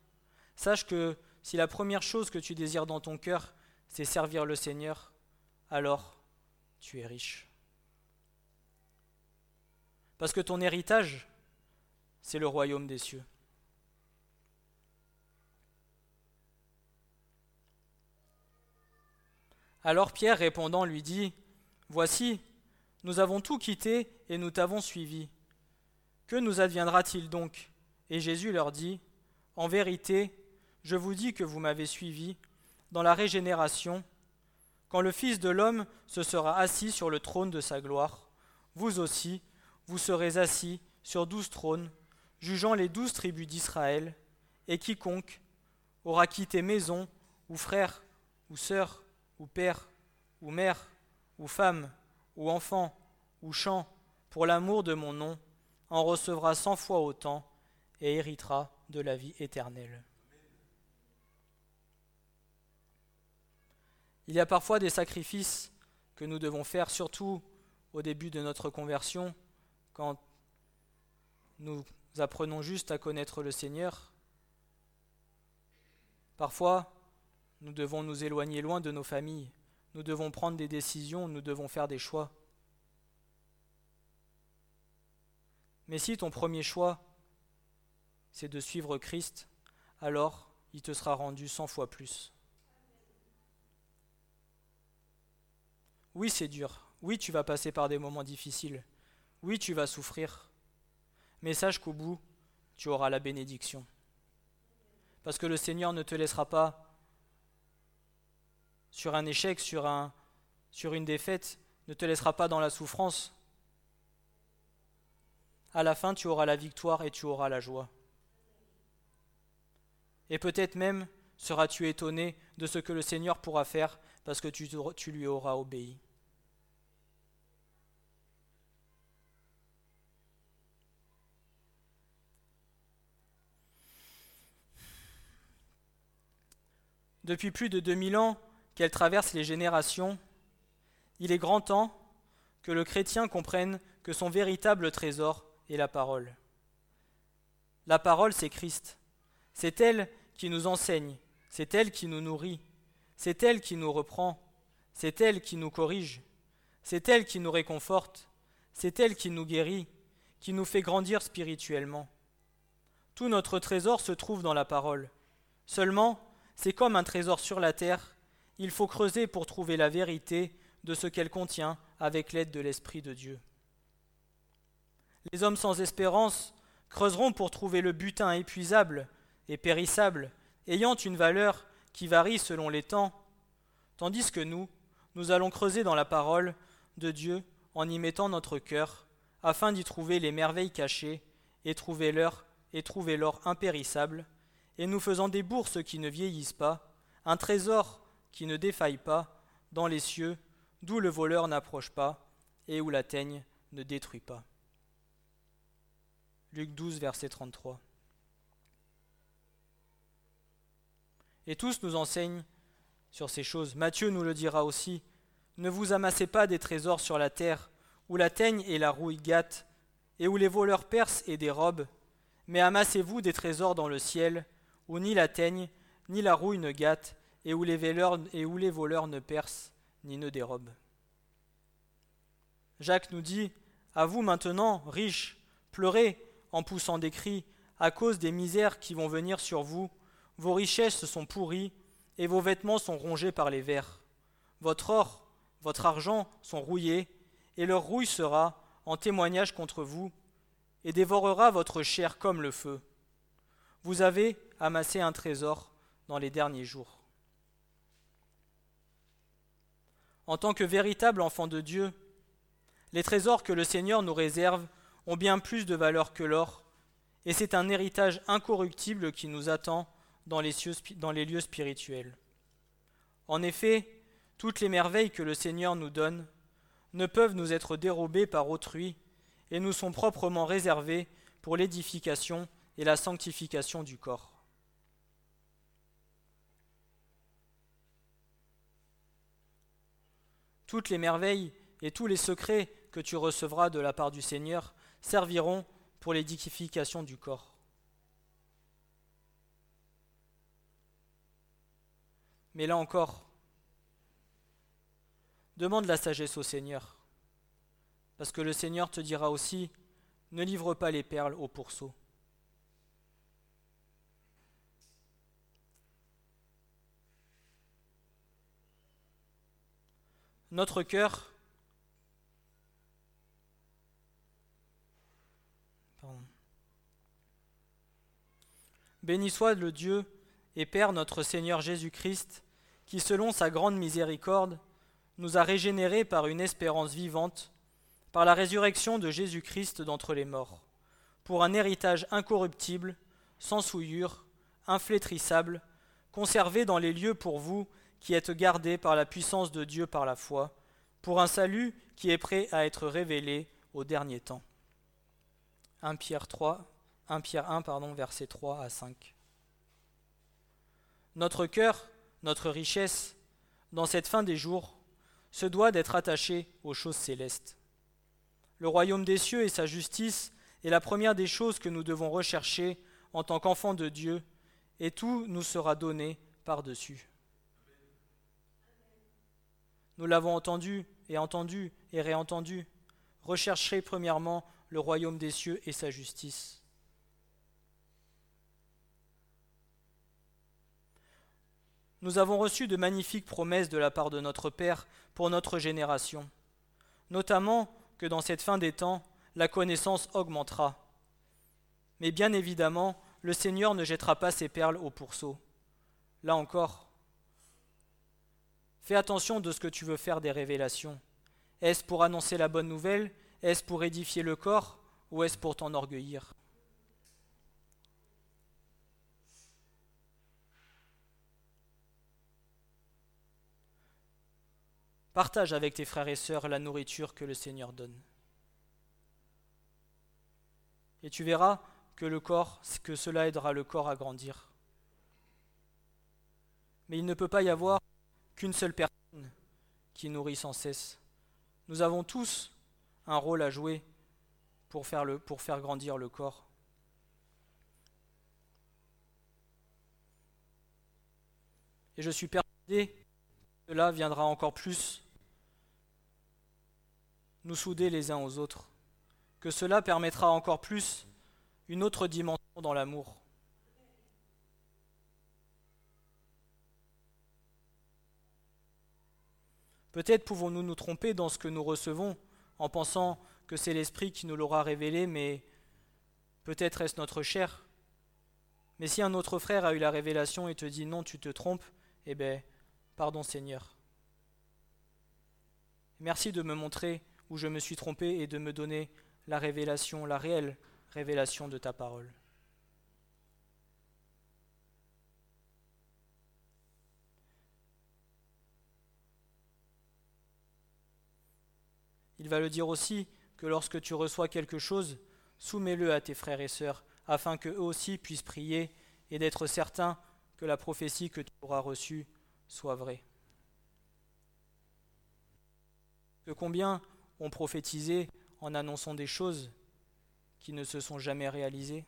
sache que si la première chose que tu désires dans ton cœur, c'est servir le Seigneur, alors tu es riche. Parce que ton héritage, c'est le royaume des cieux. Alors Pierre répondant lui dit, Voici, nous avons tout quitté et nous t'avons suivi. Que nous adviendra-t-il donc? Et Jésus leur dit, En vérité, je vous dis que vous m'avez suivi dans la régénération, quand le Fils de l'homme se sera assis sur le trône de sa gloire, vous aussi, vous serez assis sur douze trônes, jugeant les douze tribus d'Israël, et quiconque aura quitté maison, ou frère, ou sœur, ou père, ou mère, ou femme, ou enfant, ou champ, pour l'amour de mon nom, en recevra cent fois autant et héritera de la vie éternelle. Il y a parfois des sacrifices que nous devons faire, surtout au début de notre conversion, quand nous apprenons juste à connaître le Seigneur. Parfois, nous devons nous éloigner loin de nos familles. Nous devons prendre des décisions, nous devons faire des choix. Mais si ton premier choix, c'est de suivre Christ, alors il te sera rendu cent fois plus. Oui, c'est dur. Oui, tu vas passer par des moments difficiles. Oui, tu vas souffrir. Mais sache qu'au bout, tu auras la bénédiction. Parce que le Seigneur ne te laissera pas sur un échec, sur, un, sur une défaite, ne te laissera pas dans la souffrance. À la fin, tu auras la victoire et tu auras la joie. Et peut-être même seras-tu étonné de ce que le Seigneur pourra faire parce que tu lui auras obéi. Depuis plus de 2000 ans, qu'elle traverse les générations, il est grand temps que le chrétien comprenne que son véritable trésor est la parole. La parole, c'est Christ. C'est elle qui nous enseigne, c'est elle qui nous nourrit, c'est elle qui nous reprend, c'est elle qui nous corrige, c'est elle qui nous réconforte, c'est elle qui nous guérit, qui nous fait grandir spirituellement. Tout notre trésor se trouve dans la parole. Seulement, c'est comme un trésor sur la terre il faut creuser pour trouver la vérité de ce qu'elle contient avec l'aide de l'Esprit de Dieu. Les hommes sans espérance creuseront pour trouver le butin épuisable et périssable, ayant une valeur qui varie selon les temps, tandis que nous, nous allons creuser dans la parole de Dieu en y mettant notre cœur, afin d'y trouver les merveilles cachées et trouver l'or impérissable, et nous faisant des bourses qui ne vieillissent pas, un trésor qui ne défaille pas dans les cieux, d'où le voleur n'approche pas et où la teigne ne détruit pas. Luc 12, verset 33. Et tous nous enseignent sur ces choses. Matthieu nous le dira aussi. Ne vous amassez pas des trésors sur la terre, où la teigne et la rouille gâtent, et où les voleurs percent et dérobent, mais amassez-vous des trésors dans le ciel, où ni la teigne, ni la rouille ne gâtent, et où les voleurs, et où les voleurs ne percent, ni ne dérobent. Jacques nous dit À vous maintenant, riches, pleurez en poussant des cris à cause des misères qui vont venir sur vous. Vos richesses sont pourries et vos vêtements sont rongés par les vers. Votre or, votre argent sont rouillés, et leur rouille sera en témoignage contre vous, et dévorera votre chair comme le feu. Vous avez amassé un trésor dans les derniers jours. En tant que véritable enfant de Dieu, les trésors que le Seigneur nous réserve ont bien plus de valeur que l'or, et c'est un héritage incorruptible qui nous attend dans les, dans les lieux spirituels. En effet, toutes les merveilles que le Seigneur nous donne ne peuvent nous être dérobées par autrui et nous sont proprement réservées pour l'édification et la sanctification du corps. Toutes les merveilles et tous les secrets que tu recevras de la part du Seigneur serviront pour l'édification du corps. Mais là encore, demande la sagesse au Seigneur, parce que le Seigneur te dira aussi, ne livre pas les perles au pourceau. Notre cœur. Béni soit le Dieu et Père notre Seigneur Jésus-Christ, qui selon sa grande miséricorde nous a régénérés par une espérance vivante, par la résurrection de Jésus-Christ d'entre les morts, pour un héritage incorruptible, sans souillure, inflétrissable, conservé dans les lieux pour vous qui êtes gardés par la puissance de Dieu par la foi, pour un salut qui est prêt à être révélé au dernier temps. 1 Pierre 3, 1 Pierre 1, pardon, versets 3 à 5. Notre cœur, notre richesse, dans cette fin des jours, se doit d'être attaché aux choses célestes. Le royaume des cieux et sa justice est la première des choses que nous devons rechercher en tant qu'enfants de Dieu, et tout nous sera donné par-dessus. Nous l'avons entendu et entendu et réentendu. Rechercherez premièrement le royaume des cieux et sa justice. Nous avons reçu de magnifiques promesses de la part de notre Père pour notre génération, notamment que dans cette fin des temps, la connaissance augmentera. Mais bien évidemment, le Seigneur ne jettera pas ses perles au pourceau. Là encore, fais attention de ce que tu veux faire des révélations. Est-ce pour annoncer la bonne nouvelle? Est-ce pour édifier le corps? Ou est-ce pour t'enorgueillir? Partage avec tes frères et sœurs la nourriture que le Seigneur donne. Et tu verras que que cela aidera le corps à grandir. Mais il ne peut pas y avoir qu'une seule personne qui nourrit sans cesse. Nous avons tous un rôle à jouer pour faire, pour faire grandir le corps. Et je suis persuadé que cela viendra encore plus nous souder les uns aux autres, que cela permettra encore plus une autre dimension dans l'amour. Peut-être pouvons-nous nous tromper dans ce que nous recevons en pensant que c'est l'Esprit qui nous l'aura révélé, mais peut-être est-ce notre chair. Mais si un autre frère a eu la révélation et te dit non, tu te trompes, eh bien, pardon Seigneur. Merci de me montrer où je me suis trompé et de me donner la révélation, la réelle révélation de ta parole. Il va le dire aussi que lorsque tu reçois quelque chose, soumets-le à tes frères et sœurs, afin qu'eux aussi puissent prier et d'être certains que la prophétie que tu auras reçue soit vraie. Que combien ont prophétisé en annonçant des choses qui ne se sont jamais réalisées?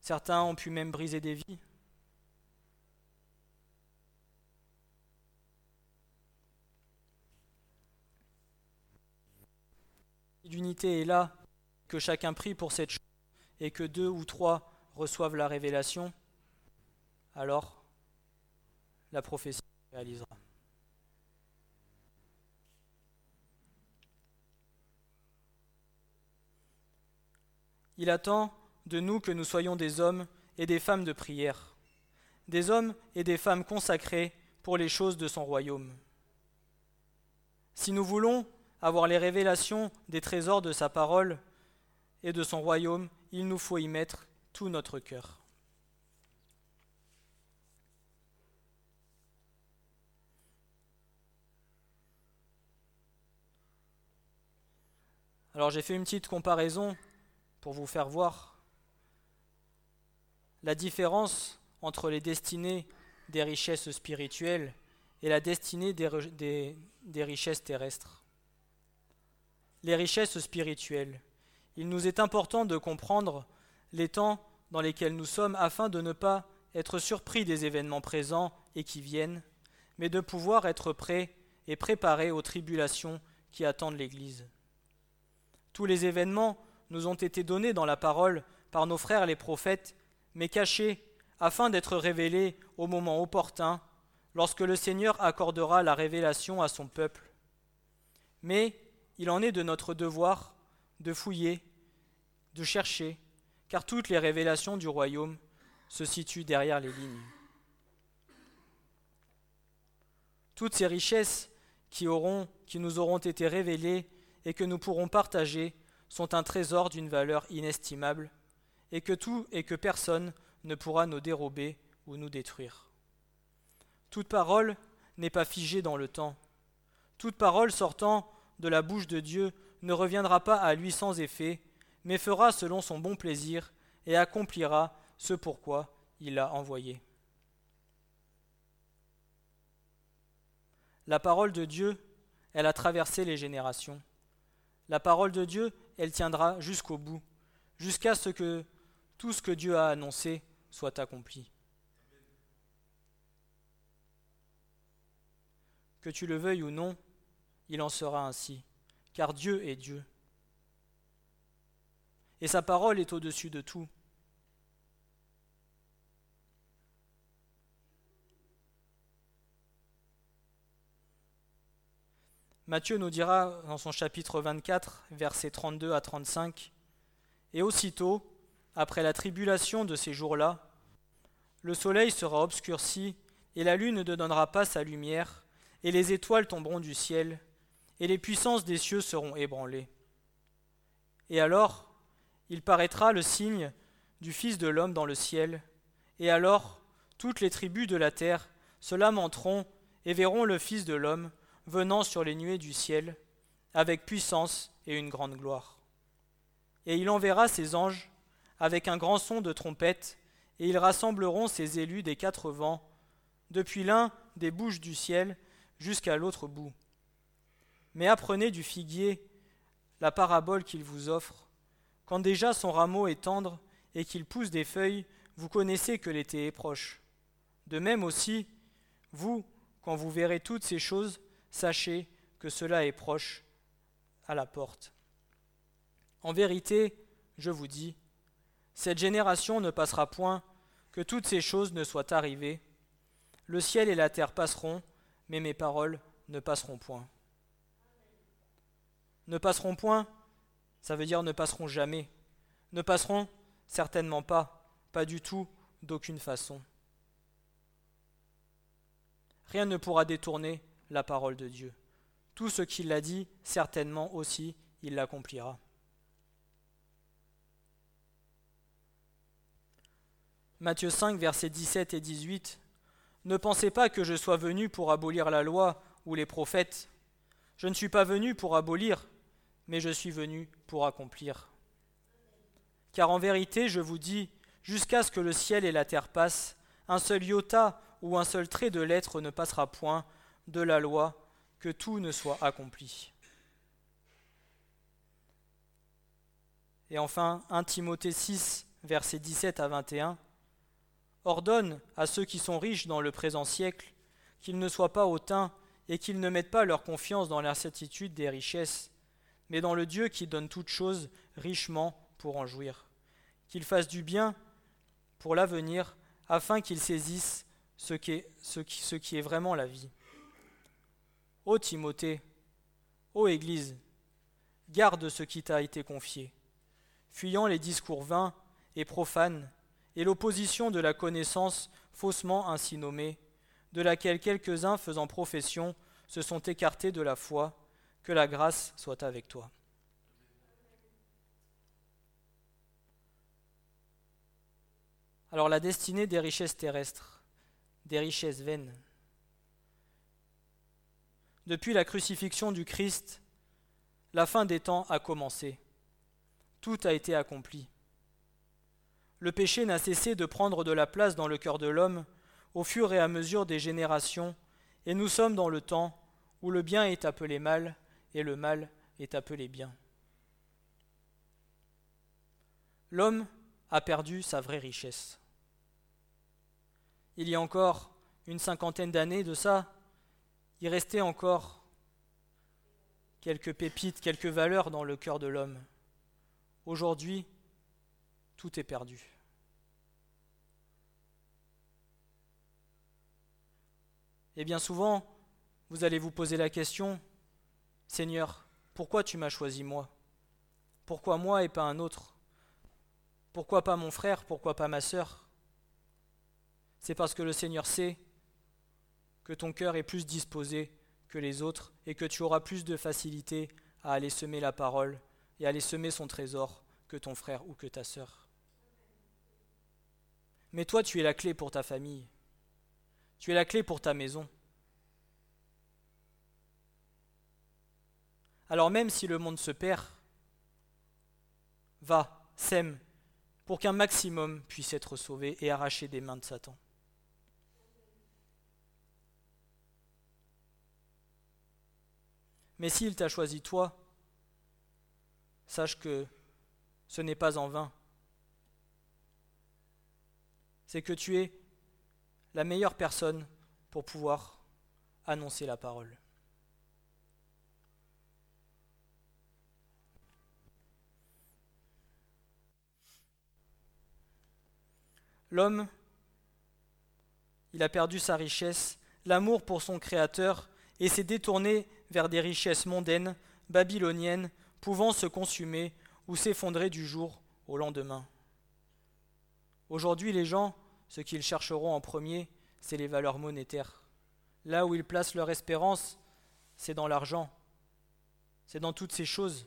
Certains ont pu même briser des vies. L'unité est là, que chacun prie pour cette chose, et que deux ou trois reçoivent la révélation, alors la prophétie se réalisera. Il attend de nous que nous soyons des hommes et des femmes de prière, des hommes et des femmes consacrés pour les choses de son royaume. Si nous voulons avoir les révélations des trésors de sa parole et de son royaume, il nous faut y mettre tout notre cœur. Alors j'ai fait une petite comparaison pour vous faire voir la différence entre les destinées des richesses spirituelles et la destinée des, richesses terrestres les richesses spirituelles. Il nous est important de comprendre les temps dans lesquels nous sommes afin de ne pas être surpris des événements présents et qui viennent, mais de pouvoir être prêts et préparés aux tribulations qui attendent l'Église. Tous les événements nous ont été donnés dans la parole par nos frères les prophètes, mais cachés afin d'être révélés au moment opportun, lorsque le Seigneur accordera la révélation à son peuple. Mais il en est de notre devoir de fouiller, de chercher, car toutes les révélations du royaume se situent derrière les lignes. Toutes ces richesses qui, nous auront été révélées et que nous pourrons partager sont un trésor d'une valeur inestimable, et que tout et que personne ne pourra nous dérober ou nous détruire. Toute parole n'est pas figée dans le temps. Toute parole sortant de la bouche de Dieu ne reviendra pas à lui sans effet, mais fera selon son bon plaisir et accomplira ce pourquoi il l'a envoyé. La parole de Dieu, elle a traversé les générations. La parole de Dieu, elle tiendra jusqu'au bout, jusqu'à ce que tout ce que Dieu a annoncé soit accompli. Que tu le veuilles ou non, il en sera ainsi, car Dieu est Dieu. Et sa parole est au-dessus de tout. Matthieu nous dira dans son chapitre 24, versets 32 à 35, Et aussitôt, après la tribulation de ces jours-là, le soleil sera obscurci, et la lune ne donnera pas sa lumière, et les étoiles tomberont du ciel, et les puissances des cieux seront ébranlées. Et alors, il paraîtra le signe du Fils de l'homme dans le ciel, et alors toutes les tribus de la terre se lamenteront et verront le Fils de l'homme venant sur les nuées du ciel, avec puissance et une grande gloire. Et il enverra ses anges avec un grand son de trompette, et ils rassembleront ses élus des quatre vents, depuis l'un des bouches du ciel jusqu'à l'autre bout. Mais apprenez du figuier la parabole qu'il vous offre. Quand déjà son rameau est tendre et qu'il pousse des feuilles, vous connaissez que l'été est proche. De même aussi, vous, quand vous verrez toutes ces choses, sachez que cela est proche à la porte. En vérité, je vous dis, cette génération ne passera point que toutes ces choses ne soient arrivées. Le ciel et la terre passeront, mais mes paroles ne passeront point. Ne passeront point, ça veut dire ne passeront jamais. Ne passeront certainement pas, pas du tout, d'aucune façon. Rien ne pourra détourner la parole de Dieu. Tout ce qu'il a dit, certainement aussi, il l'accomplira. Matthieu 5, versets 17 et 18. Ne pensez pas que je sois venu pour abolir la loi ou les prophètes. Je ne suis pas venu pour abolir, mais je suis venu pour accomplir. Car en vérité, je vous dis, jusqu'à ce que le ciel et la terre passent, un seul iota ou un seul trait de lettre ne passera point de la loi, que tout ne soit accompli. Et enfin, 1 Timothée 6, versets 17 à 21 ordonne à ceux qui sont riches dans le présent siècle qu'ils ne soient pas hautains et qu'ils ne mettent pas leur confiance dans l'incertitude des richesses, mais dans le Dieu qui donne toutes choses richement pour en jouir, qu'ils fassent du bien pour l'avenir, afin qu'ils saisissent ce qui, est, ce, qui, ce qui est vraiment la vie. Ô Timothée, ô Église, garde ce qui t'a été confié, fuyant les discours vains et profanes et l'opposition de la connaissance faussement ainsi nommée, de laquelle quelques-uns faisant profession se sont écartés de la foi, que la grâce soit avec toi. Alors la destinée des richesses terrestres, des richesses vaines. Depuis la crucifixion du Christ, la fin des temps a commencé. Tout a été accompli le péché n'a cessé de prendre de la place dans le cœur de l'homme au fur et à mesure des générations, et nous sommes dans le temps où le bien est appelé mal et le mal est appelé bien. L'homme a perdu sa vraie richesse. Il y a encore une cinquantaine d'années de ça, il restait encore quelques pépites, quelques valeurs dans le cœur de l'homme. Aujourd'hui, tout est perdu. Et bien souvent, vous allez vous poser la question, Seigneur, pourquoi tu m'as choisi moi? Pourquoi moi et pas un autre? Pourquoi pas mon frère? Pourquoi pas ma sœur? C'est parce que le Seigneur sait que ton cœur est plus disposé que les autres et que tu auras plus de facilité à aller semer la parole et à aller semer son trésor que ton frère ou que ta sœur. Mais toi, tu es la clé pour ta famille. Tu es la clé pour ta maison. Alors même si le monde se perd, va, sème, pour qu'un maximum puisse être sauvé et arraché des mains de Satan. Mais s'il t'a choisi toi, sache que ce n'est pas en vain. C'est que tu es la meilleure personne pour pouvoir annoncer la parole. L'homme, il a perdu sa richesse, l'amour pour son Créateur, et s'est détourné vers des richesses mondaines, babyloniennes, pouvant se consumer ou s'effondrer du jour au lendemain. Aujourd'hui, les gens ce qu'ils chercheront en premier, c'est les valeurs monétaires. Là où ils placent leur espérance, c'est dans l'argent. C'est dans toutes ces choses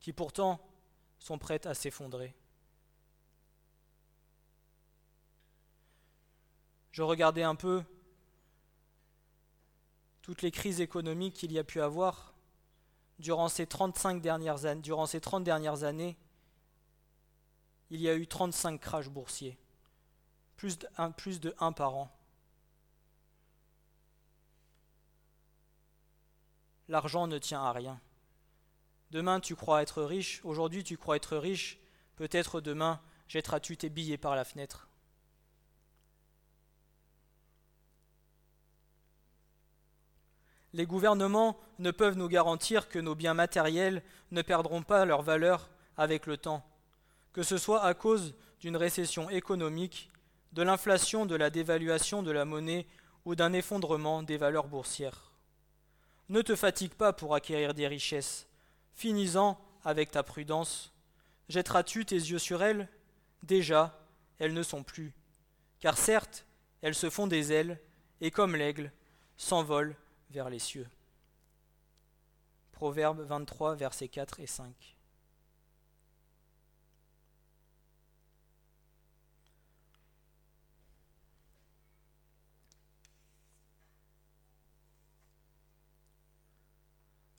qui pourtant sont prêtes à s'effondrer. Je regardais un peu toutes les crises économiques qu'il y a pu avoir durant ces 35 dernières durant ces 30 dernières années, il y a eu 35 crashs boursiers plus de un, plus de un par an. L'argent ne tient à rien. Demain tu crois être riche, aujourd'hui tu crois être riche, peut-être demain jetteras-tu tes billets par la fenêtre. Les gouvernements ne peuvent nous garantir que nos biens matériels ne perdront pas leur valeur avec le temps, que ce soit à cause d'une récession économique de l'inflation, de la dévaluation de la monnaie ou d'un effondrement des valeurs boursières. Ne te fatigue pas pour acquérir des richesses. Finis-en avec ta prudence. Jetteras-tu tes yeux sur elles? Déjà, elles ne sont plus. Car certes, elles se font des ailes, et comme l'aigle, s'envolent vers les cieux. Proverbe 23, versets 4 et 5.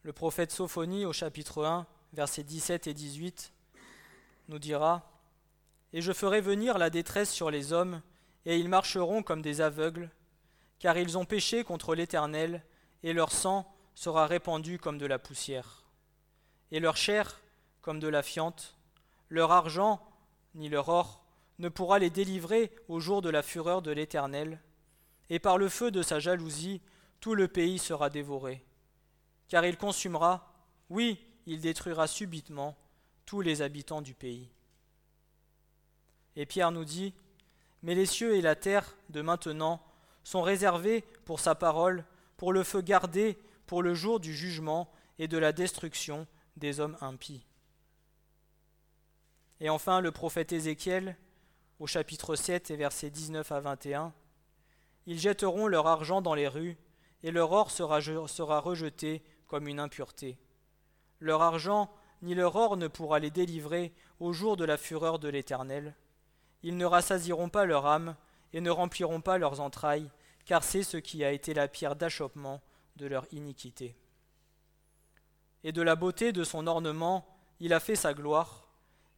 Le prophète Sophonie au chapitre 1, versets 17 et 18, nous dira Et je ferai venir la détresse sur les hommes, et ils marcheront comme des aveugles, car ils ont péché contre l'Éternel, et leur sang sera répandu comme de la poussière, et leur chair comme de la fiente, leur argent ni leur or ne pourra les délivrer au jour de la fureur de l'Éternel, et par le feu de sa jalousie, tout le pays sera dévoré car il consumera, oui, il détruira subitement tous les habitants du pays. Et Pierre nous dit, Mais les cieux et la terre de maintenant sont réservés pour sa parole, pour le feu gardé pour le jour du jugement et de la destruction des hommes impies. Et enfin, le prophète Ézéchiel, au chapitre 7 et versets 19 à 21, Ils jetteront leur argent dans les rues, et leur or sera, sera rejeté une impureté. Leur argent ni leur or ne pourra les délivrer au jour de la fureur de l'Éternel. Ils ne rassasiront pas leur âme et ne rempliront pas leurs entrailles, car c'est ce qui a été la pierre d'achoppement de leur iniquité. Et de la beauté de son ornement, il a fait sa gloire,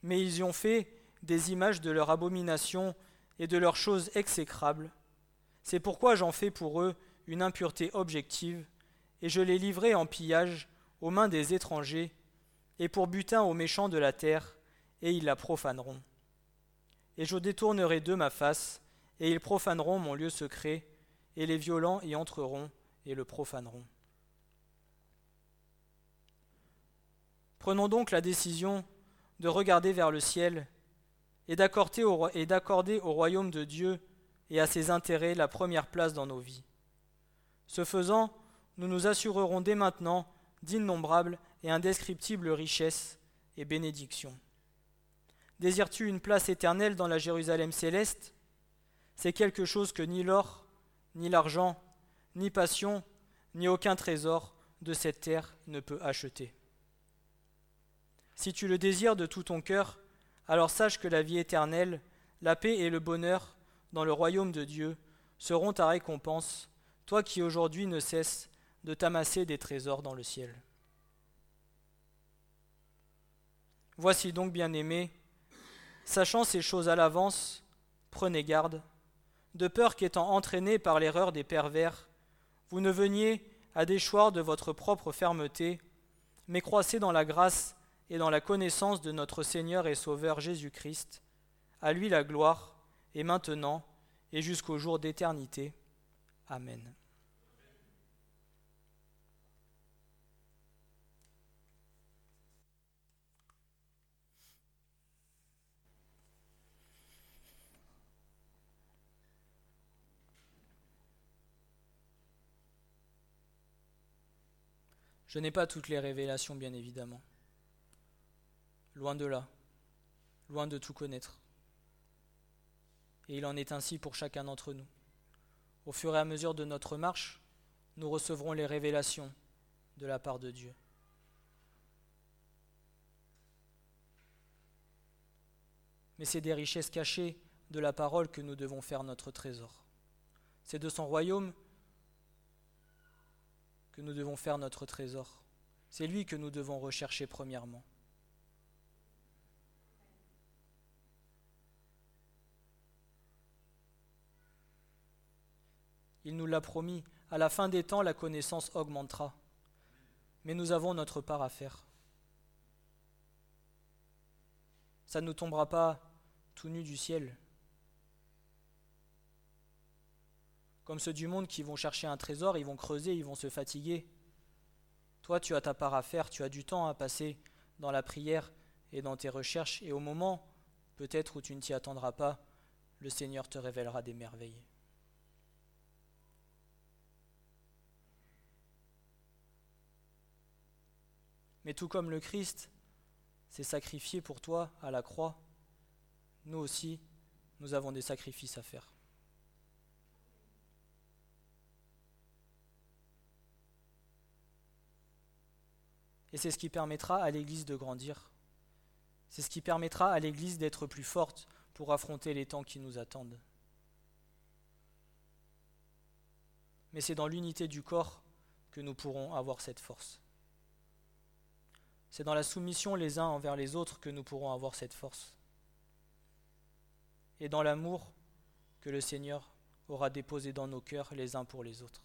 mais ils y ont fait des images de leur abomination et de leurs choses exécrables. C'est pourquoi j'en fais pour eux une impureté objective, et je les livrerai en pillage aux mains des étrangers, et pour butin aux méchants de la terre, et ils la profaneront. Et je détournerai d'eux ma face, et ils profaneront mon lieu secret, et les violents y entreront et le profaneront. Prenons donc la décision de regarder vers le ciel et d'accorder au, et d'accorder au royaume de Dieu et à ses intérêts la première place dans nos vies. Ce faisant, nous nous assurerons dès maintenant d'innombrables et indescriptibles richesses et bénédictions. Désires-tu une place éternelle dans la Jérusalem céleste? C'est quelque chose que ni l'or, ni l'argent, ni passion, ni aucun trésor de cette terre ne peut acheter. Si tu le désires de tout ton cœur, alors sache que la vie éternelle, la paix et le bonheur dans le royaume de Dieu seront ta récompense, toi qui aujourd'hui ne cesses de t'amasser des trésors dans le ciel. Voici donc, bien-aimés, sachant ces choses à l'avance, prenez garde, de peur qu'étant entraînés par l'erreur des pervers, vous ne veniez à déchoir de votre propre fermeté, mais croissez dans la grâce et dans la connaissance de notre Seigneur et Sauveur Jésus-Christ, à lui la gloire, et maintenant, et jusqu'au jour d'éternité. Amen. Je n'ai pas toutes les révélations, bien évidemment. Loin de là, loin de tout connaître. Et il en est ainsi pour chacun d'entre nous. Au fur et à mesure de notre marche, nous recevrons les révélations de la part de Dieu. Mais c'est des richesses cachées de la parole que nous devons faire notre trésor. C'est de son royaume que nous devons faire notre trésor. C'est lui que nous devons rechercher premièrement. Il nous l'a promis, à la fin des temps, la connaissance augmentera. Mais nous avons notre part à faire. Ça ne nous tombera pas tout nu du ciel. Comme ceux du monde qui vont chercher un trésor, ils vont creuser, ils vont se fatiguer. Toi, tu as ta part à faire, tu as du temps à passer dans la prière et dans tes recherches, et au moment, peut-être où tu ne t'y attendras pas, le Seigneur te révélera des merveilles. Mais tout comme le Christ s'est sacrifié pour toi à la croix, nous aussi, nous avons des sacrifices à faire. Et c'est ce qui permettra à l'Église de grandir. C'est ce qui permettra à l'Église d'être plus forte pour affronter les temps qui nous attendent. Mais c'est dans l'unité du corps que nous pourrons avoir cette force. C'est dans la soumission les uns envers les autres que nous pourrons avoir cette force. Et dans l'amour que le Seigneur aura déposé dans nos cœurs les uns pour les autres.